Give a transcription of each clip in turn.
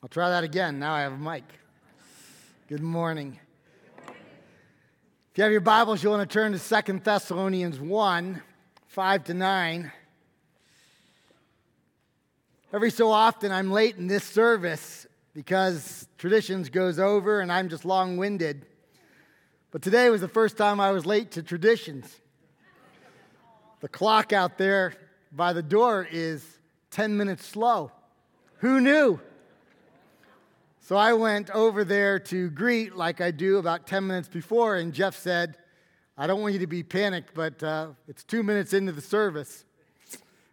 I'll try that again. Now I have a mic. Good morning. If you have your Bibles, you want to turn to Second Thessalonians 1 5 to 9. Every so often, I'm late in this service because traditions goes over and I'm just long winded. But today was the first time I was late to traditions. The clock out there by the door is 10 minutes slow. Who knew? So I went over there to greet like I do about 10 minutes before, and Jeff said, I don't want you to be panicked, but uh, it's two minutes into the service.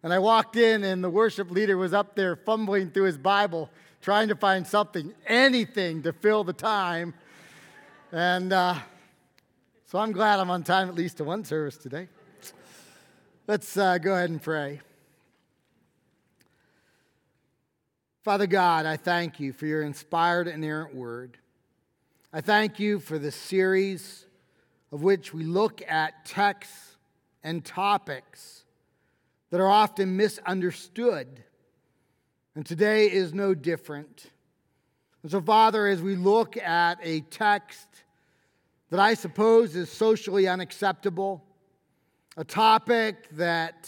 And I walked in, and the worship leader was up there fumbling through his Bible, trying to find something, anything to fill the time. And uh, so I'm glad I'm on time at least to one service today. Let's uh, go ahead and pray. Father God, I thank you for your inspired, inerrant word. I thank you for the series of which we look at texts and topics that are often misunderstood. And today is no different. And so, Father, as we look at a text that I suppose is socially unacceptable, a topic that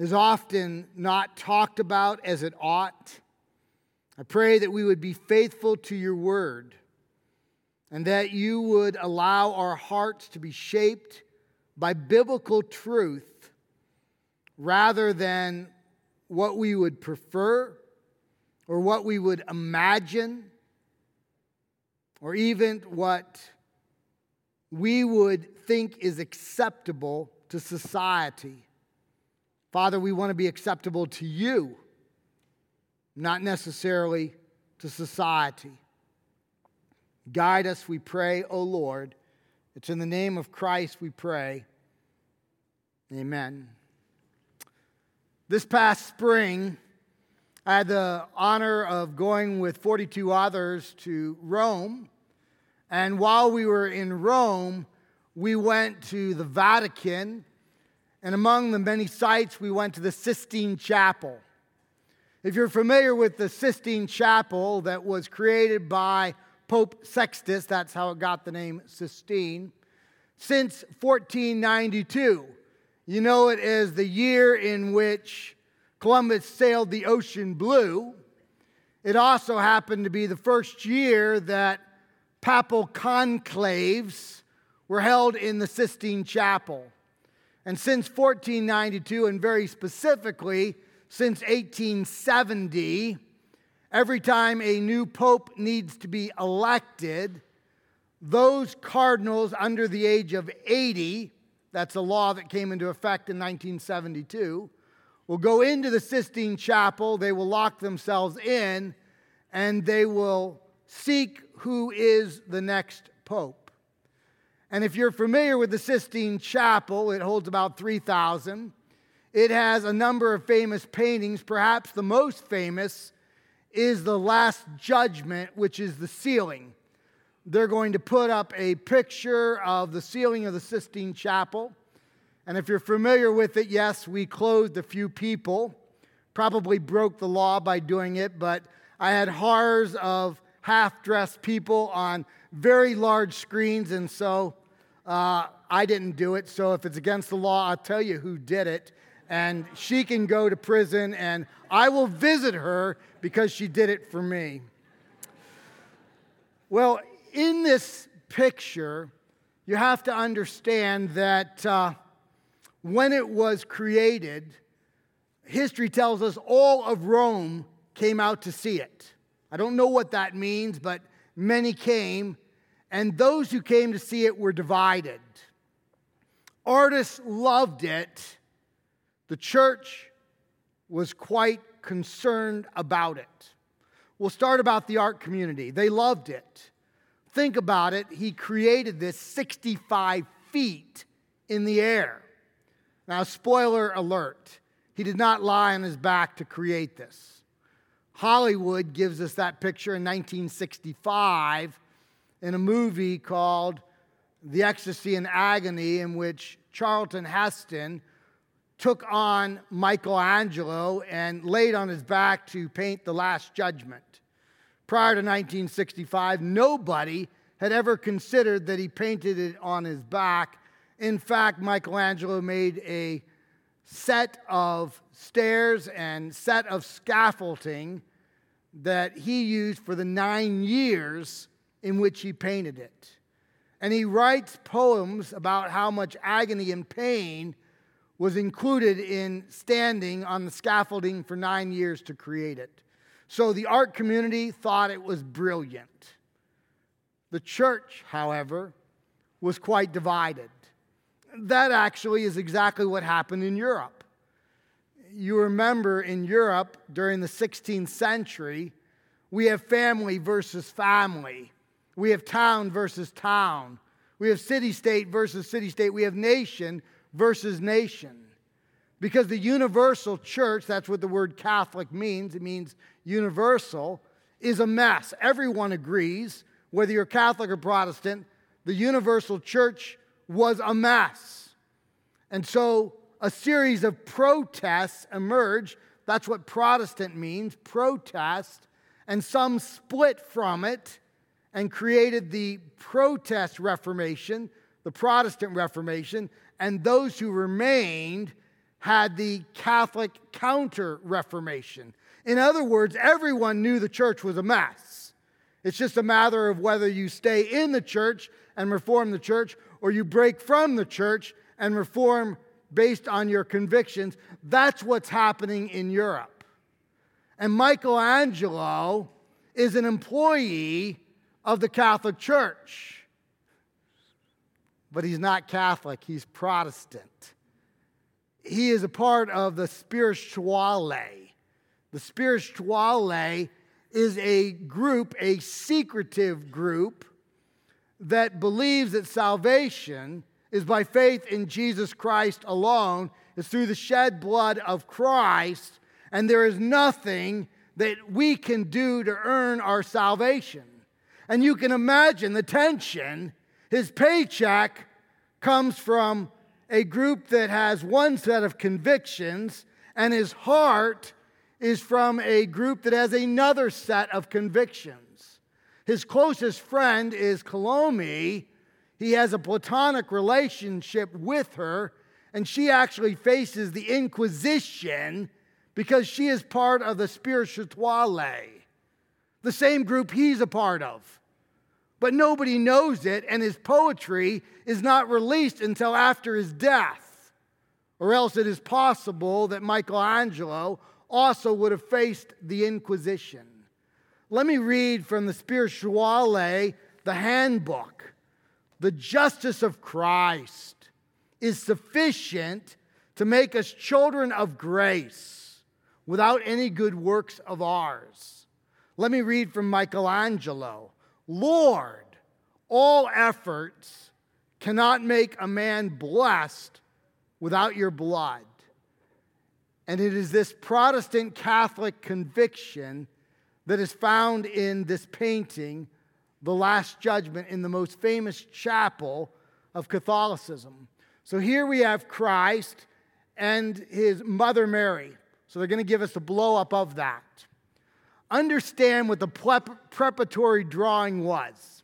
is often not talked about as it ought. I pray that we would be faithful to your word and that you would allow our hearts to be shaped by biblical truth rather than what we would prefer or what we would imagine or even what we would think is acceptable to society. Father, we want to be acceptable to you, not necessarily to society. Guide us, we pray, O Lord. It's in the name of Christ we pray. Amen. This past spring, I had the honor of going with 42 others to Rome. And while we were in Rome, we went to the Vatican and among the many sites, we went to the Sistine Chapel. If you're familiar with the Sistine Chapel that was created by Pope Sixtus, that's how it got the name Sistine, since 1492. You know it as the year in which Columbus sailed the ocean blue. It also happened to be the first year that papal conclaves were held in the Sistine Chapel. And since 1492, and very specifically since 1870, every time a new pope needs to be elected, those cardinals under the age of 80, that's a law that came into effect in 1972, will go into the Sistine Chapel, they will lock themselves in, and they will seek who is the next pope. And if you're familiar with the Sistine Chapel, it holds about 3,000. It has a number of famous paintings. Perhaps the most famous is the Last Judgment, which is the ceiling. They're going to put up a picture of the ceiling of the Sistine Chapel. And if you're familiar with it, yes, we clothed a few people. Probably broke the law by doing it, but I had horrors of half dressed people on very large screens, and so uh, I didn't do it, so if it's against the law, I'll tell you who did it. And she can go to prison, and I will visit her because she did it for me. Well, in this picture, you have to understand that uh, when it was created, history tells us all of Rome came out to see it. I don't know what that means, but many came and those who came to see it were divided. Artists loved it. The church was quite concerned about it. We'll start about the art community. They loved it. Think about it. He created this 65 feet in the air. Now, spoiler alert, he did not lie on his back to create this. Hollywood gives us that picture in 1965 in a movie called The Ecstasy and Agony, in which Charlton Heston took on Michelangelo and laid on his back to paint The Last Judgment. Prior to 1965, nobody had ever considered that he painted it on his back. In fact, Michelangelo made a set of stairs and set of scaffolding that he used for the nine years in which he painted it. And he writes poems about how much agony and pain was included in standing on the scaffolding for nine years to create it. So the art community thought it was brilliant. The church, however, was quite divided. That actually is exactly what happened in Europe. You remember in Europe during the 16th century, we have family versus family. We have town versus town. We have city state versus city state. We have nation versus nation. Because the universal church, that's what the word Catholic means, it means universal, is a mess. Everyone agrees, whether you're Catholic or Protestant, the universal church was a mess. And so a series of protests emerged. That's what Protestant means protest. And some split from it and created the protest Reformation, the Protestant Reformation, and those who remained had the Catholic Counter Reformation. In other words, everyone knew the church was a mess. It's just a matter of whether you stay in the church and reform the church or you break from the church and reform based on your convictions. That's what's happening in Europe. And Michelangelo is an employee of the Catholic Church. But he's not Catholic, he's Protestant. He is a part of the Spirituali. The Spirituali is a group, a secretive group, that believes that salvation is by faith in Jesus Christ alone, is through the shed blood of Christ, and there is nothing that we can do to earn our salvation. And you can imagine the tension. His paycheck comes from a group that has one set of convictions, and his heart is from a group that has another set of convictions. His closest friend is Salome. He has a platonic relationship with her, and she actually faces the Inquisition because she is part of the Spirituali, the same group he's a part of but nobody knows it, and his poetry is not released until after his death. Or else it is possible that Michelangelo also would have faced the Inquisition. Let me read from the Spirituali, the handbook. The justice of Christ is sufficient to make us children of grace without any good works of ours. Let me read from Michelangelo. Lord, all efforts cannot make a man blessed without your blood. And it is this Protestant Catholic conviction that is found in this painting, The Last Judgment, in the most famous chapel of Catholicism. So here we have Christ and his mother Mary. So they're going to give us a blow up of that understand what the preparatory drawing was.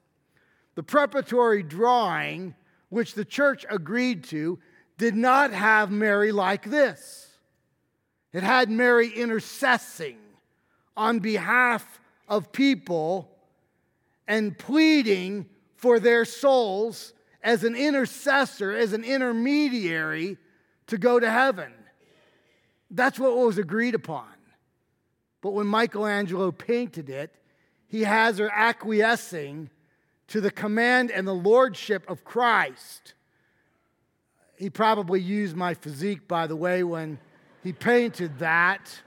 The preparatory drawing, which the church agreed to, did not have Mary like this. It had Mary intercessing on behalf of people and pleading for their souls as an intercessor, as an intermediary to go to heaven. That's what was agreed upon. But when Michelangelo painted it, he has her acquiescing to the command and the lordship of Christ. He probably used my physique, by the way, when he painted that.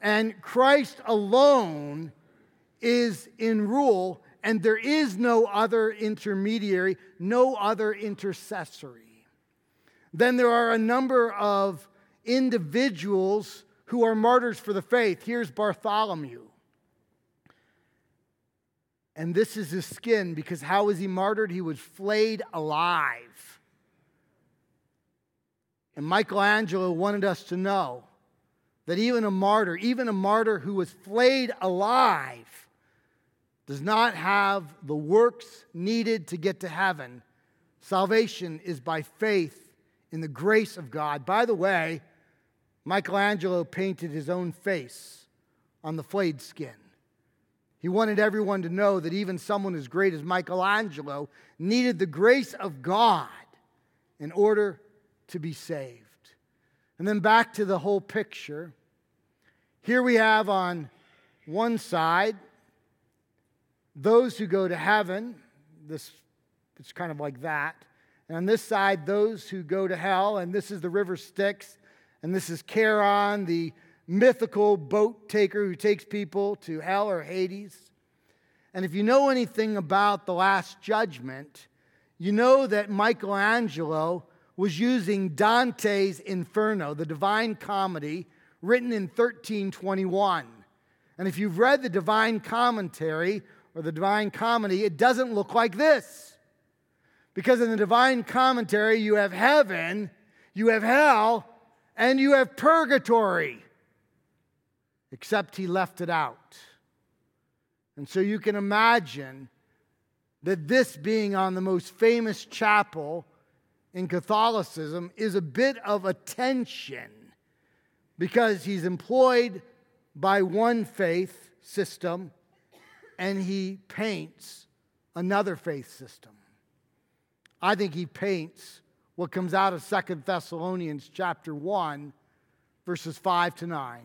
And Christ alone is in rule, and there is no other intermediary, no other intercessory. Then there are a number of individuals who are martyrs for the faith. Here's Bartholomew. And this is his skin because how was he martyred? He was flayed alive. And Michelangelo wanted us to know that even a martyr, even a martyr who was flayed alive, does not have the works needed to get to heaven. Salvation is by faith in the grace of God. By the way, Michelangelo painted his own face on the flayed skin. He wanted everyone to know that even someone as great as Michelangelo needed the grace of God in order to be saved. And then back to the whole picture. Here we have on one side those who go to heaven. This it's kind of like that. And on this side, those who go to hell, and this is the river Styx, and this is Charon, the mythical boat taker who takes people to hell or Hades. And if you know anything about the Last Judgment, you know that Michelangelo was using Dante's Inferno, the Divine Comedy, written in 1321. And if you've read the Divine Commentary or the Divine Comedy, it doesn't look like this. Because in the Divine Commentary, you have heaven, you have hell, and you have purgatory except he left it out. And so you can imagine that this being on the most famous chapel in Catholicism is a bit of a tension because he's employed by one faith system and he paints another faith system. I think he paints what comes out of Second Thessalonians chapter 1 verses 5 to 9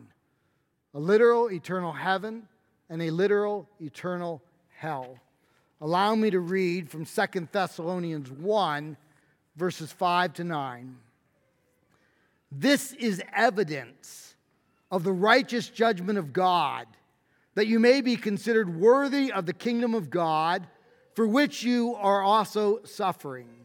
a literal eternal heaven and a literal eternal hell. Allow me to read from Second Thessalonians 1, verses 5 to 9. This is evidence of the righteous judgment of God, that you may be considered worthy of the kingdom of God, for which you are also suffering.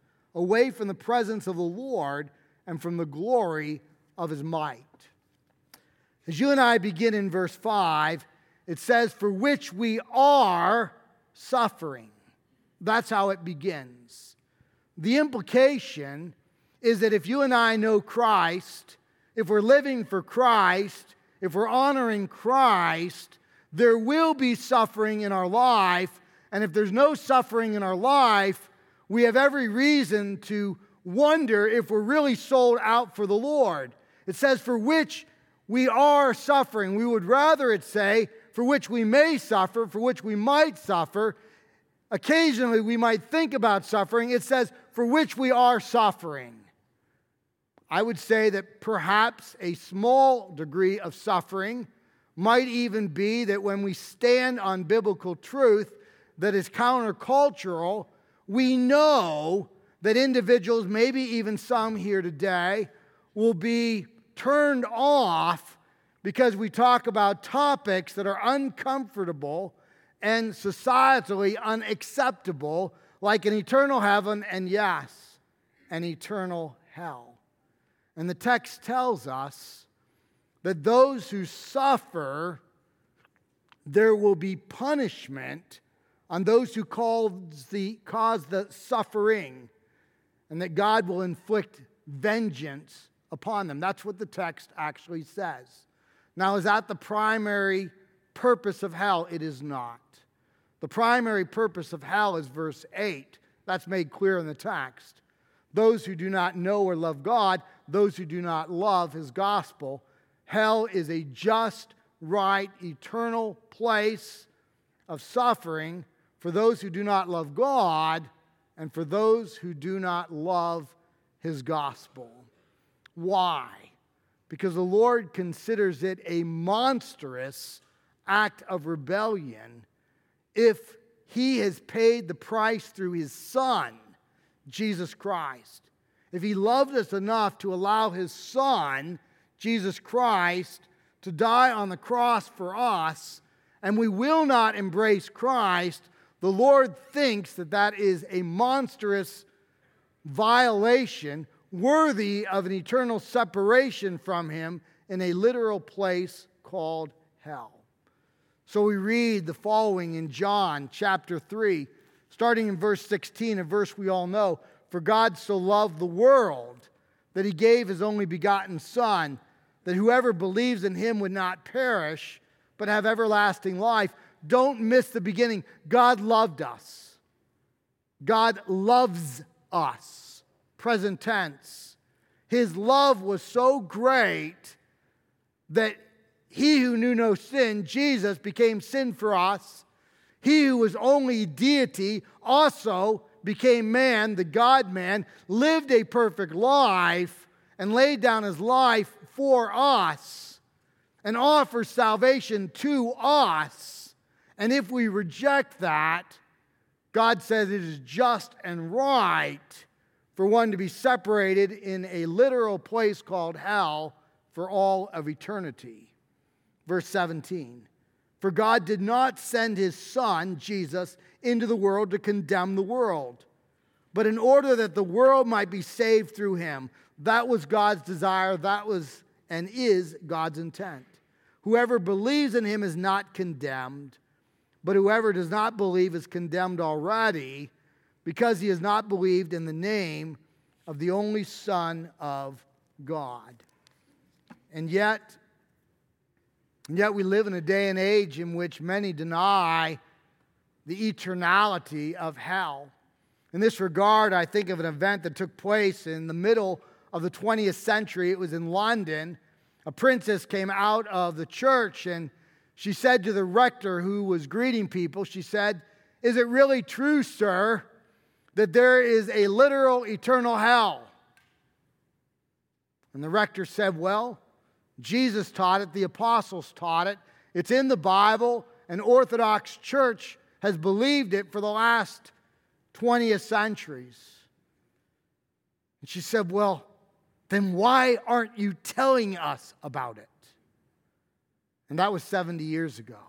away from the presence of the Lord and from the glory of his might. As you and I begin in verse 5, it says, For which we are suffering. That's how it begins. The implication is that if you and I know Christ, if we're living for Christ, if we're honoring Christ, there will be suffering in our life. And if there's no suffering in our life, we have every reason to wonder if we're really sold out for the Lord. It says, For which we are suffering. We would rather it say, for which we may suffer, for which we might suffer. Occasionally, we might think about suffering. It says, for which we are suffering. I would say that perhaps a small degree of suffering might even be that when we stand on biblical truth that is countercultural, we know that individuals, maybe even some here today, will be turned off because we talk about topics that are uncomfortable and societally unacceptable, like an eternal heaven and, yes, an eternal hell. And the text tells us that those who suffer, there will be punishment on those who cause the, cause the suffering, and that God will inflict vengeance upon them. That's what the text actually says. Now, is that the primary purpose of hell? It is not. The primary purpose of hell is verse 8. That's made clear in the text. Those who do not know or love God, those who do not love his gospel, hell is a just, right, eternal place of suffering for those who do not love God and for those who do not love his gospel. Why? Because the Lord considers it a monstrous act of rebellion if he has paid the price through his Son, Jesus Christ. if he loved us enough to allow his son, Jesus Christ, to die on the cross for us, and we will not embrace Christ, the Lord thinks that that is a monstrous violation worthy of an eternal separation from him in a literal place called hell. So we read the following in John chapter 3, starting in verse 16, a verse we all know. For God so loved the world that he gave his only begotten Son, that whoever believes in him would not perish, but have everlasting life. Don't miss the beginning. God loved us. God loves us. Present tense. His love was so great that he who knew no sin, Jesus, became sin for us. He who was only deity also became man, the God man, lived a perfect life, and laid down his life for us and offers salvation to us. And if we reject that, God says it is just and right for one to be separated in a literal place called hell for all of eternity. Verse 17 For God did not send his Son, Jesus, into the world to condemn the world, but in order that the world might be saved through him. That was God's desire. That was and is God's intent. Whoever believes in him is not condemned, but whoever does not believe is condemned already because he has not believed in the name of the only Son of God. And yet, and yet we live in a day and age in which many deny the eternality of hell. In this regard, I think of an event that took place in the middle of the 20th century. It was in London. A princess came out of the church and she said to the rector who was greeting people, she said, Is it really true, sir, that there is a literal eternal hell? And the rector said, Well, Jesus taught it, the apostles taught it, it's in the Bible, and Orthodox Church has believed it for the last 20th centuries. And she said, Well, then why aren't you telling us about it? And that was 70 years ago.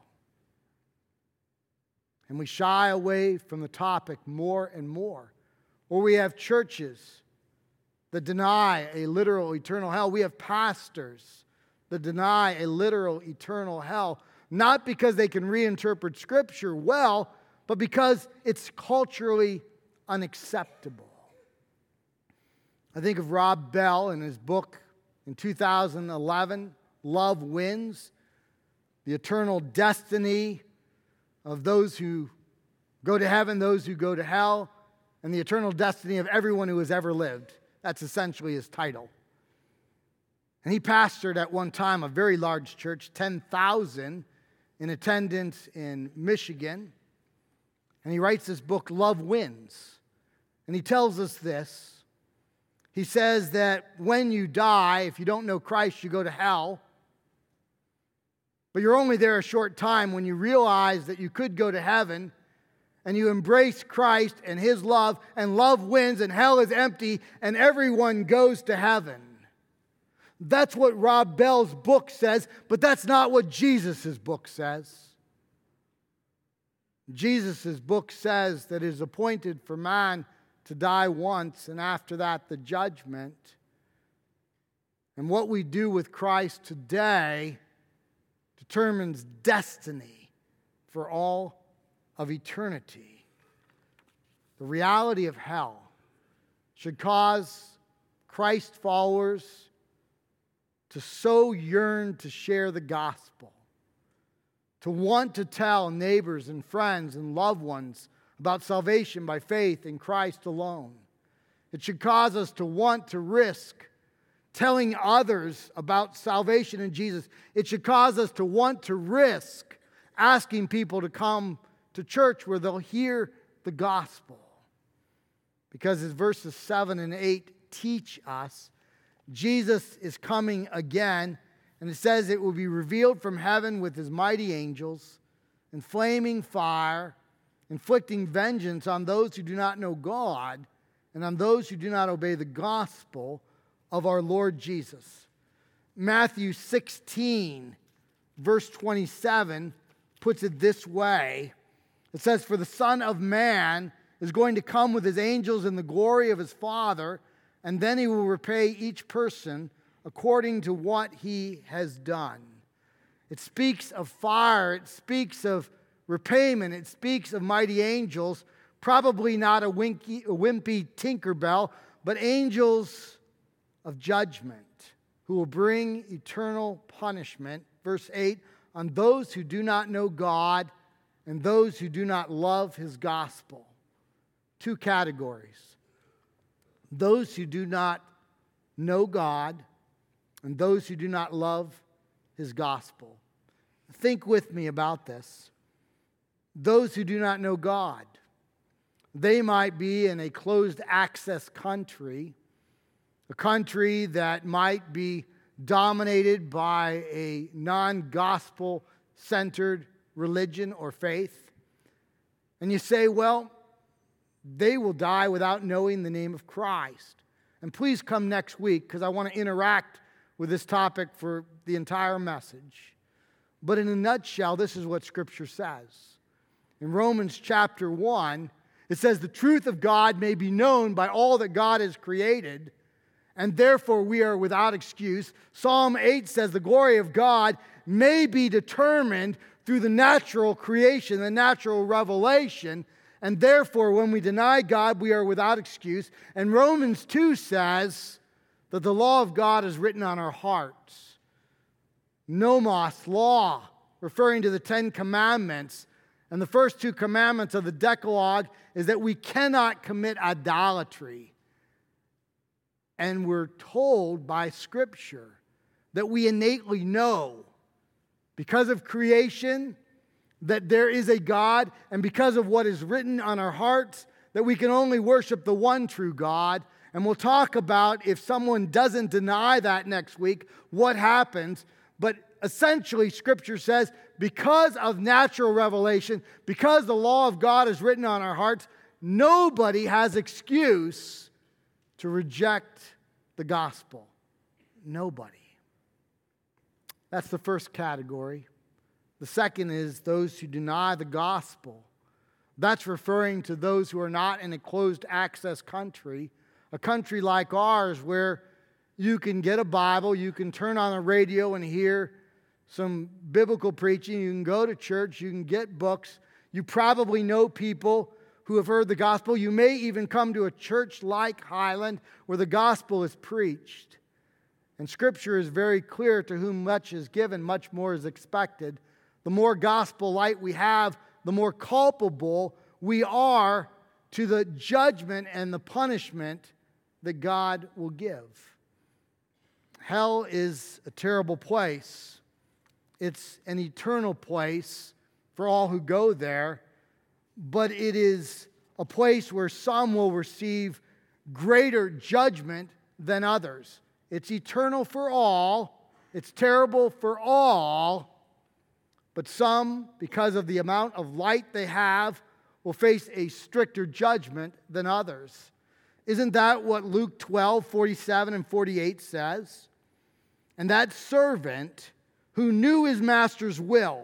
And we shy away from the topic more and more. Or we have churches that deny a literal eternal hell. We have pastors that deny a literal eternal hell, not because they can reinterpret Scripture well, but because it's culturally unacceptable. I think of Rob Bell in his book in 2011, Love Wins, the eternal destiny of those who go to heaven, those who go to hell, and the eternal destiny of everyone who has ever lived. That's essentially his title. And he pastored at one time a very large church, 10,000 in attendance in Michigan. And he writes this book, Love Wins. And he tells us this. He says that when you die, if you don't know Christ, you go to hell. But you're only there a short time when you realize that you could go to heaven and you embrace Christ and his love, and love wins, and hell is empty, and everyone goes to heaven. That's what Rob Bell's book says, but that's not what Jesus' book says. Jesus' book says that it is appointed for man to die once, and after that, the judgment. And what we do with Christ today determines destiny for all of eternity. The reality of hell should cause Christ followers to so yearn to share the gospel, to want to tell neighbors and friends and loved ones about salvation by faith in Christ alone. It should cause us to want to risk telling others about salvation in Jesus. It should cause us to want to risk asking people to come to church where they'll hear the gospel. Because as verses 7 and 8 teach us, Jesus is coming again, and it says it will be revealed from heaven with his mighty angels in flaming fire, inflicting vengeance on those who do not know God and on those who do not obey the gospel of our Lord Jesus. Matthew 16, verse 27, puts it this way It says, For the Son of Man is going to come with his angels in the glory of his Father, and then he will repay each person according to what he has done. It speaks of fire, it speaks of repayment, it speaks of mighty angels, probably not a, winky, a wimpy Tinkerbell, but angels of judgment who will bring eternal punishment. Verse 8 on those who do not know God and those who do not love his gospel. Two categories those who do not know God and those who do not love his gospel. Think with me about this. Those who do not know God, they might be in a closed access country a country that might be dominated by a non gospel centered religion or faith. And you say, well, they will die without knowing the name of Christ. And please come next week because I want to interact with this topic for the entire message. But in a nutshell, this is what Scripture says. In Romans chapter 1, it says, The truth of God may be known by all that God has created and therefore we are without excuse. Psalm 8 says the glory of God may be determined through the natural creation, the natural revelation, and therefore when we deny God, we are without excuse. And Romans 2 says that the law of God is written on our hearts. Nomos, law, referring to the Ten Commandments. And the first two commandments of the Decalogue is that we cannot commit idolatry. And we're told by Scripture that we innately know because of creation that there is a God, and because of what is written on our hearts, that we can only worship the one true God. And we'll talk about if someone doesn't deny that next week, what happens. But essentially, Scripture says because of natural revelation, because the law of God is written on our hearts, nobody has excuse to reject the gospel? Nobody. That's the first category. The second is those who deny the gospel. That's referring to those who are not in a closed access country, a country like ours where you can get a Bible, you can turn on a radio and hear some biblical preaching, you can go to church, you can get books. You probably know people who have heard the gospel. You may even come to a church like Highland where the gospel is preached. And scripture is very clear to whom much is given, much more is expected. The more gospel light we have, the more culpable we are to the judgment and the punishment that God will give. Hell is a terrible place. It's an eternal place for all who go there but it is a place where some will receive greater judgment than others. It's eternal for all, it's terrible for all, but some, because of the amount of light they have, will face a stricter judgment than others. Isn't that what Luke 12, 47 and 48 says? And that servant who knew his master's will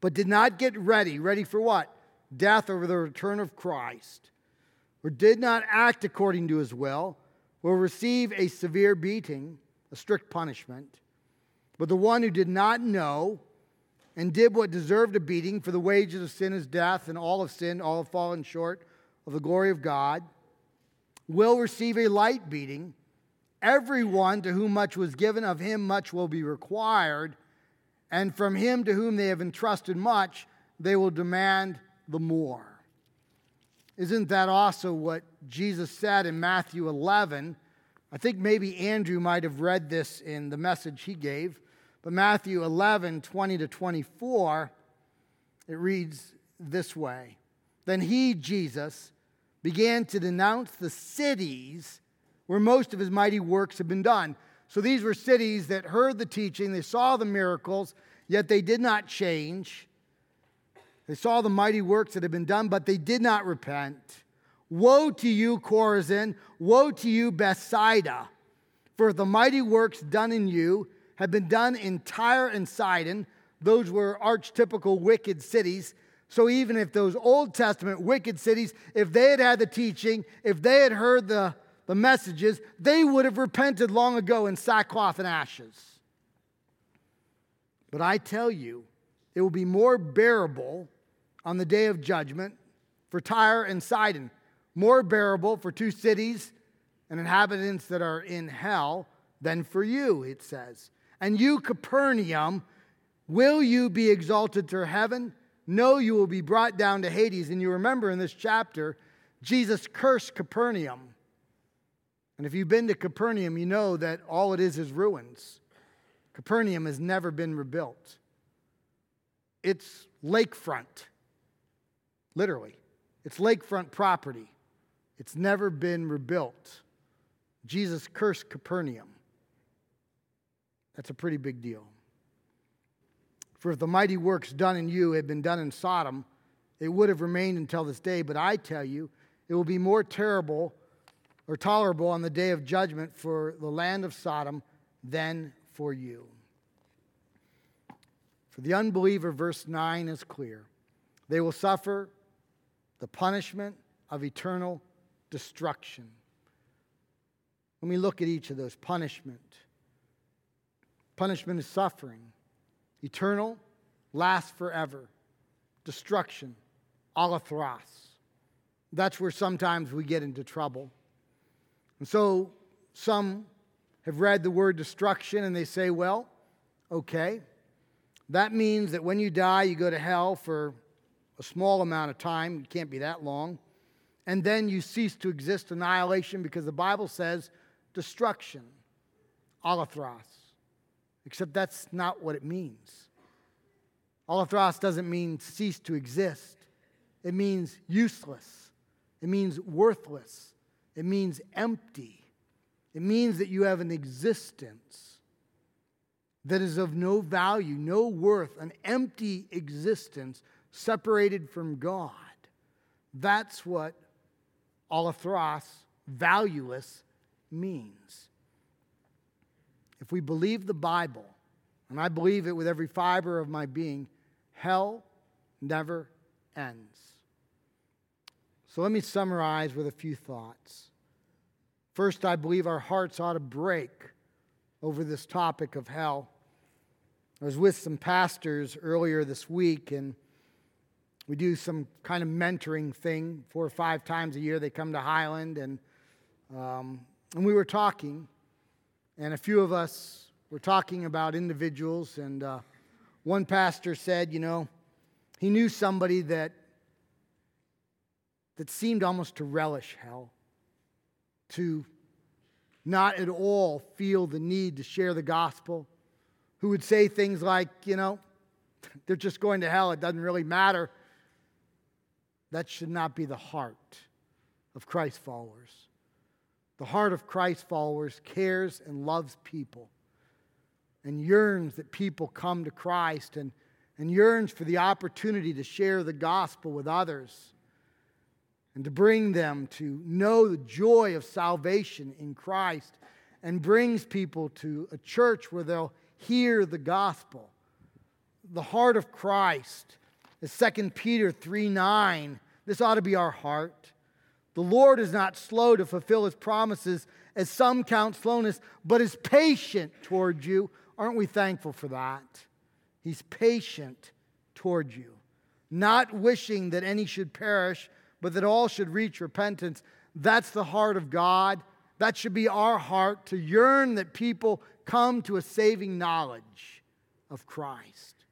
but did not get ready. Ready for what? Death over the return of Christ. Or did not act according to his will, will receive a severe beating, a strict punishment. But the one who did not know and did what deserved a beating, for the wages of sin is death, and all of sin, all have fallen short of the glory of God, will receive a light beating. Everyone to whom much was given, of him much will be required and from him to whom they have entrusted much, they will demand the more. Isn't that also what Jesus said in Matthew 11? I think maybe Andrew might have read this in the message he gave, but Matthew 11, 20 to 24, it reads this way Then he, Jesus, began to denounce the cities where most of his mighty works had been done so these were cities that heard the teaching, they saw the miracles, yet they did not change. They saw the mighty works that had been done, but they did not repent. Woe to you, Chorazin! Woe to you, Bethsaida! For the mighty works done in you have been done in Tyre and Sidon, those were archetypical wicked cities. So even if those Old Testament wicked cities, if they had had the teaching, if they had heard the, the messages, they would have repented long ago in sackcloth and ashes. But I tell you, it will be more bearable on the day of judgment for Tyre and Sidon, more bearable for two cities and inhabitants that are in hell than for you, it says. And you, Capernaum, will you be exalted to heaven? No, you will be brought down to Hades. And you remember in this chapter, Jesus cursed Capernaum. And if you've been to Capernaum, you know that all it is is ruins. Capernaum has never been rebuilt. It's lakefront, literally. It's lakefront property. It's never been rebuilt. Jesus cursed Capernaum. That's a pretty big deal. For if the mighty works done in you had been done in Sodom, it would have remained until this day. But I tell you, it will be more terrible or tolerable on the day of judgment for the land of Sodom than for you. For the unbeliever, verse 9 is clear. They will suffer the punishment of eternal destruction. Let me look at each of those punishment Punishment is suffering. Eternal, lasts forever. Destruction, olethros. That's where sometimes we get into trouble. And so some have read the word destruction and they say, well, okay, that means that when you die, you go to hell for a small amount of time. It can't be that long. And then you cease to exist, annihilation, because the Bible says destruction, olethros. Except that's not what it means. Olethros doesn't mean cease to exist, it means useless, it means worthless, it means empty. It means that you have an existence that is of no value, no worth, an empty existence separated from God. That's what olethros, valueless, means. If we believe the Bible, and I believe it with every fiber of my being, hell never ends. So let me summarize with a few thoughts. First, I believe our hearts ought to break over this topic of hell. I was with some pastors earlier this week, and we do some kind of mentoring thing four or five times a year. They come to Highland, and, um, and we were talking. And a few of us were talking about individuals, and uh, one pastor said, you know, he knew somebody that, that seemed almost to relish hell, to not at all feel the need to share the gospel, who would say things like, you know, they're just going to hell, it doesn't really matter. That should not be the heart of Christ followers. The heart of Christ followers cares and loves people and yearns that people come to Christ and, and yearns for the opportunity to share the gospel with others and to bring them to know the joy of salvation in Christ and brings people to a church where they'll hear the gospel. The heart of Christ is 2 Peter 3 9. This ought to be our heart. The Lord is not slow to fulfill his promises, as some count slowness, but is patient toward you. Aren't we thankful for that? He's patient toward you, not wishing that any should perish, but that all should reach repentance. That's the heart of God. That should be our heart to yearn that people come to a saving knowledge of Christ.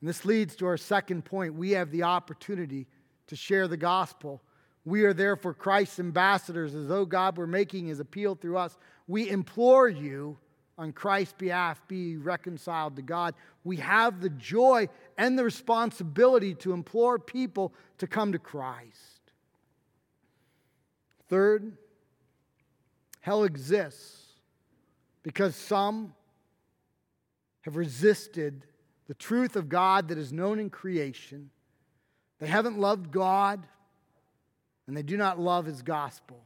And this leads to our second point. We have the opportunity to share the gospel we are therefore Christ's ambassadors, as though God were making his appeal through us. We implore you on Christ's behalf, be reconciled to God. We have the joy and the responsibility to implore people to come to Christ. Third, hell exists because some have resisted the truth of God that is known in creation. They haven't loved God and they do not love his gospel.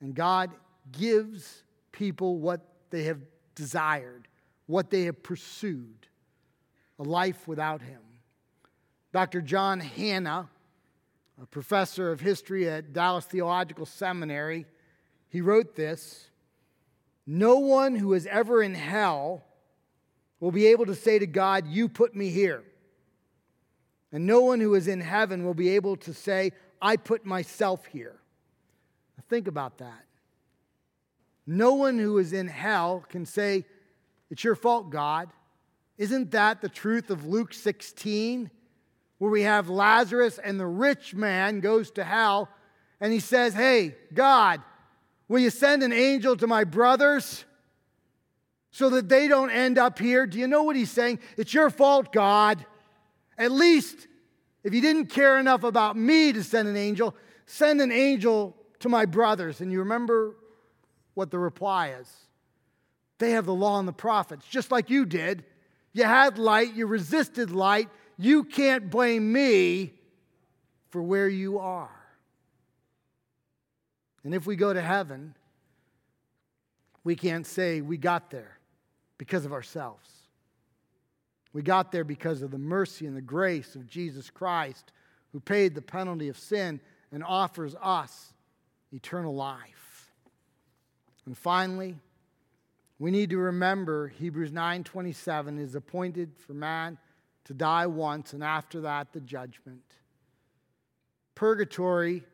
And God gives people what they have desired, what they have pursued a life without him. Dr. John Hannah, a professor of history at Dallas Theological Seminary, he wrote this No one who is ever in hell will be able to say to God, You put me here. And no one who is in heaven will be able to say, I put myself here. Now think about that. No one who is in hell can say, It's your fault, God. Isn't that the truth of Luke 16, where we have Lazarus and the rich man goes to hell and he says, Hey, God, will you send an angel to my brothers so that they don't end up here? Do you know what he's saying? It's your fault, God. At least, if you didn't care enough about me to send an angel, send an angel to my brothers. And you remember what the reply is they have the law and the prophets, just like you did. You had light, you resisted light. You can't blame me for where you are. And if we go to heaven, we can't say we got there because of ourselves. We got there because of the mercy and the grace of Jesus Christ, who paid the penalty of sin and offers us eternal life. And finally, we need to remember Hebrews 9:27 is appointed for man to die once and after that the judgment. Purgatory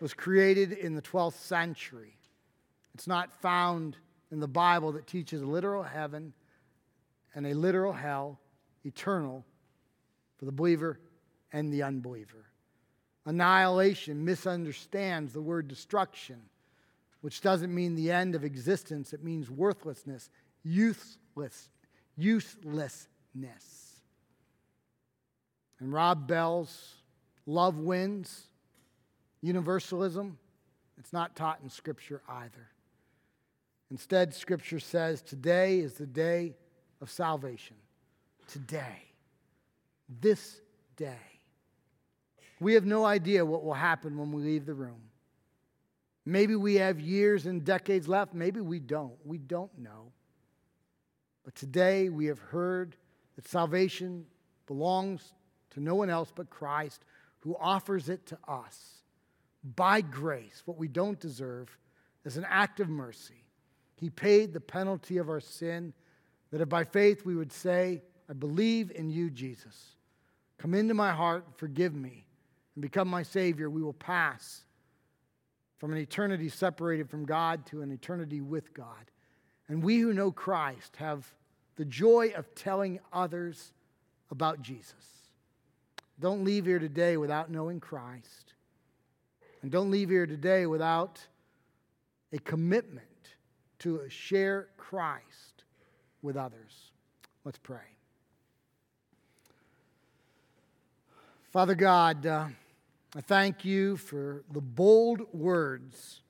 was created in the 12th century. It's not found in the Bible that teaches a literal heaven and a literal hell, eternal for the believer and the unbeliever. Annihilation misunderstands the word destruction which doesn't mean the end of existence, it means worthlessness, useless, uselessness. And Rob Bell's Love Wins, universalism, it's not taught in Scripture either. Instead, Scripture says today is the day of salvation. Today. This day. We have no idea what will happen when we leave the room. Maybe we have years and decades left. Maybe we don't. We don't know. But today we have heard that salvation belongs to no one else but Christ, who offers it to us by grace, what we don't deserve, as an act of mercy. He paid the penalty of our sin, that if by faith we would say, I believe in you, Jesus. Come into my heart, forgive me, and become my Savior. We will pass from an eternity separated from God to an eternity with God. And we who know Christ have the joy of telling others about Jesus. Don't leave here today without knowing Christ. And don't leave here today without a commitment to share Christ with others. Let's pray. Father God, uh, I thank you for the bold words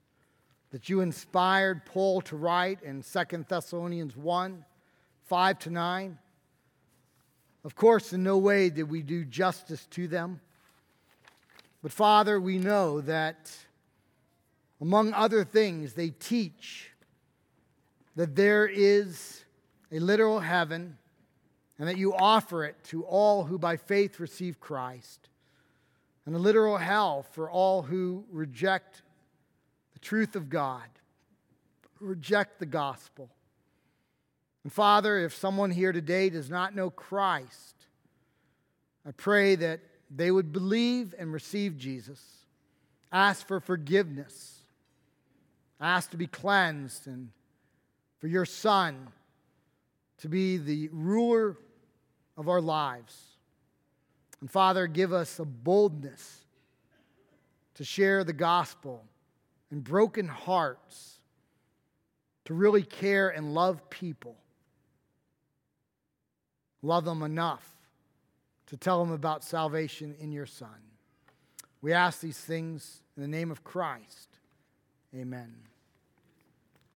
that you inspired Paul to write in 2 Thessalonians 1 5 to 9. Of course, in no way did we do justice to them. But Father, we know that among other things, they teach that there is a literal heaven and that you offer it to all who by faith receive Christ and a literal hell for all who reject the truth of God, reject the gospel. And Father, if someone here today does not know Christ, I pray that they would believe and receive Jesus, ask for forgiveness, ask to be cleansed, and for your Son to be the ruler of our lives. And Father, give us a boldness to share the gospel and broken hearts to really care and love people. Love them enough to tell them about salvation in your Son. We ask these things in the name of Christ. Amen.